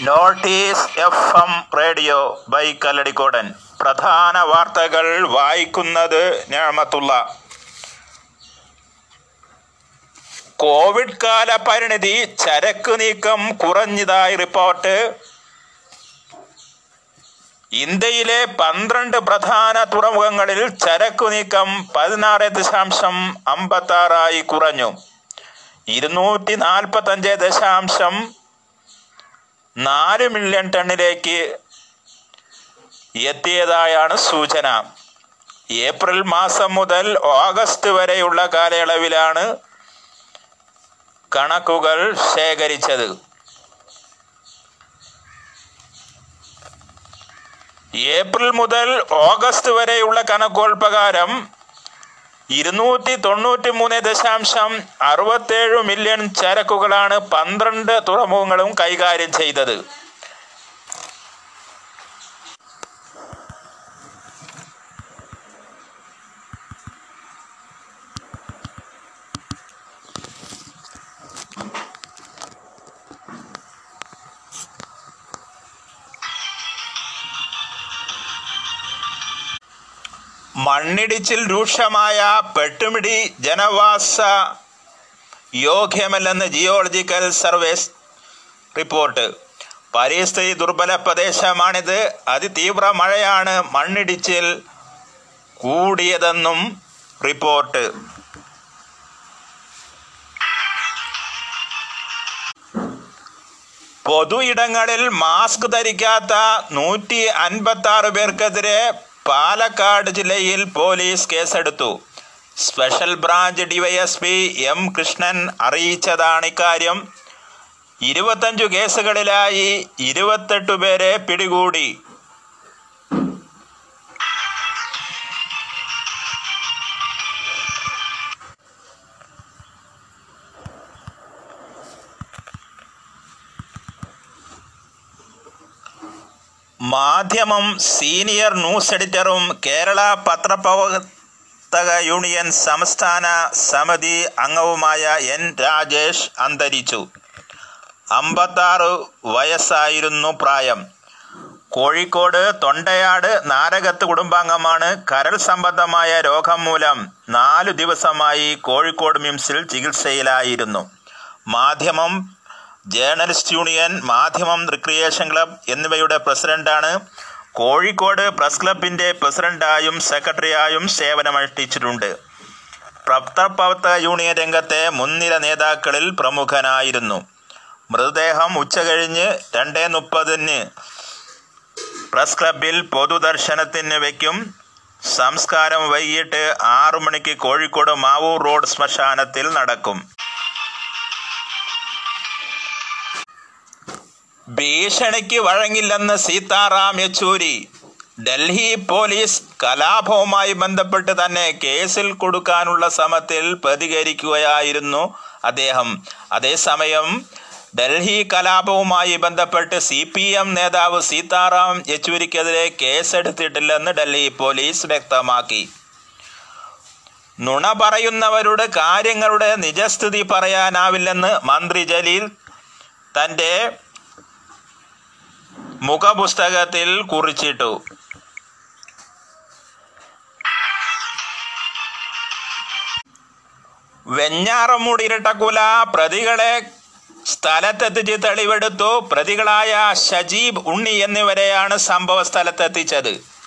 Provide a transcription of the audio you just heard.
Notice F M radio by Kalladikkodan. പ്രധാന വാർത്തകൾ വായിക്കുന്നത് ഞാമത്തുള്ള. കോവിഡ് കാല പരിണിതി ചരക്ക് നീക്കം കുറഞ്ഞതായി റിപ്പോർട്ട്. ഇന്ത്യയിലെ പന്ത്രണ്ട് പ്രധാന തുറമുഖങ്ങളിൽ ചരക്കു നീക്കം പതിനാറ് ദശാംശം അമ്പത്തി ആറായി കുറഞ്ഞു. ഇരുന്നൂറ്റി നാൽപ്പത്തഞ്ച് ദശാംശം നാല് മില്യൺ ടണ്ണിലേക്ക് എത്തിയതായാണ് സൂചന. ഏപ്രിൽ മാസം മുതൽ ഓഗസ്റ്റ് വരെയുള്ള കാലയളവിലാണ് കണക്കുകൾ ശേഖരിച്ചത്. ഏപ്രിൽ മുതൽ ഓഗസ്റ്റ് വരെയുള്ള കണക്കുകൾ പ്രകാരം ഇരുന്നൂറ്റി തൊണ്ണൂറ്റി മൂന്ന് ദശാംശം അറുപത്തേഴ് മില്യൺ ചരക്കുകളാണ് പന്ത്രണ്ട് തുറമുഖങ്ങളും കൈകാര്യം ചെയ്തത്. മണ്ണിടിച്ചിൽ രൂക്ഷമായ പെട്ടുമിടി ജനവാസ യോഗ്യമല്ലെന്ന് ജിയോളജിക്കൽ സർവേസ് റിപ്പോർട്ട്. പരിസ്ഥിതി ദുർബല പ്രദേശമാണിത്. അതിതീവ്ര മഴയാണ് മണ്ണിടിച്ചിൽ കൂടിയതെന്നും റിപ്പോർട്ട്. പൊതു ഇടങ്ങളിൽ മാസ്ക് ധരിക്കാത്ത നൂറ്റി അൻപത്തി ആറ് പേർക്കെതിരെ പാലക്കാട് ജില്ലയിൽ പോലീസ് കേസെടുത്തു. Special branch DYSP M Krishnan അറിയിച്ചതാണ് ഇക്കാര്യം. ഇരുപത്തഞ്ചു കേസുകളിലായി ഇരുപത്തെട്ട് പേരെ പിടികൂടി. മാധ്യമം സീനിയർ ന്യൂസ് എഡിറ്ററും കേരള പത്രപ്രവർത്തക യൂണിയൻ സംസ്ഥാന സമിതി അംഗവുമായ എൻ രാജേഷ് അന്തരിച്ചു. അമ്പത്താറ് വയസ്സായിരുന്നു പ്രായം. കോഴിക്കോട് തൊണ്ടയാട് നാരകത്ത് കുടുംബാംഗമാണ് കരൾ സംബന്ധമായ രോഗം മൂലം നാലു ദിവസമായി കോഴിക്കോട് മിംസിൽ ചികിത്സയിലായിരുന്നു. Madhyamam journalist union Madhyamam recreation club എന്നിവയുടെ പ്രസിഡന്റാണ്. കോഴിക്കോട് പ്രസ് ക്ലബിന്റെ പ്രസിഡന്റായും സെക്രട്ടറിയായും സേവനമനുഷ്ഠിച്ചിട്ടുണ്ട്. പത്രപ്രവർത്തക യൂണിയൻ രംഗത്തെ മുൻനിര നേതാക്കളിൽ പ്രമുഖനായിരുന്നു. മൃതദേഹം ഉച്ചകഴിഞ്ഞ് രണ്ടേ മുപ്പതിന് പ്രസ് ക്ലബിൽ പൊതുദർശനത്തിന് വയ്ക്കും സംസ്കാരം വൈകിട്ട് ആറു മണിക്ക് കോഴിക്കോട് മാവൂർ റോഡ് ശ്മശാനത്തിൽ നടക്കും. ഭീഷണിക്ക് വഴങ്ങില്ലെന്ന് സീതാറാം യെച്ചൂരി. ഡൽഹി പോലീസ് കലാപവുമായി ബന്ധപ്പെട്ട് തന്നെ കേസിൽ കൊടുക്കാനുള്ള ശ്രമത്തിൽ പ്രതികരിക്കുകയായിരുന്നു അദ്ദേഹം. അതേസമയം ഡൽഹി കലാപവുമായി ബന്ധപ്പെട്ട് സി പി എം നേതാവ് സീതാറാം യെച്ചൂരിക്കെതിരെ കേസെടുത്തിട്ടില്ലെന്ന് ഡൽഹി പോലീസ് വ്യക്തമാക്കി. നുണ പറയുന്നവരുടെ കാര്യങ്ങളുടെ നിജസ്ഥിതി പറയാനാവില്ലെന്ന് മന്ത്രി ജലീൽ തന്റെ മുഖപുസ്തകത്തിൽ കുറിച്ചിട്ടു. വെഞ്ഞാറമൂടിരട്ടക്കുല പ്രതികളെ സ്ഥലത്തെത്തിച്ച് തെളിവെടുത്തു. പ്രതികളായ ഷജീബ് ഉണ്ണി എന്നിവരെയാണ് സംഭവ സ്ഥലത്തെത്തിച്ചത്.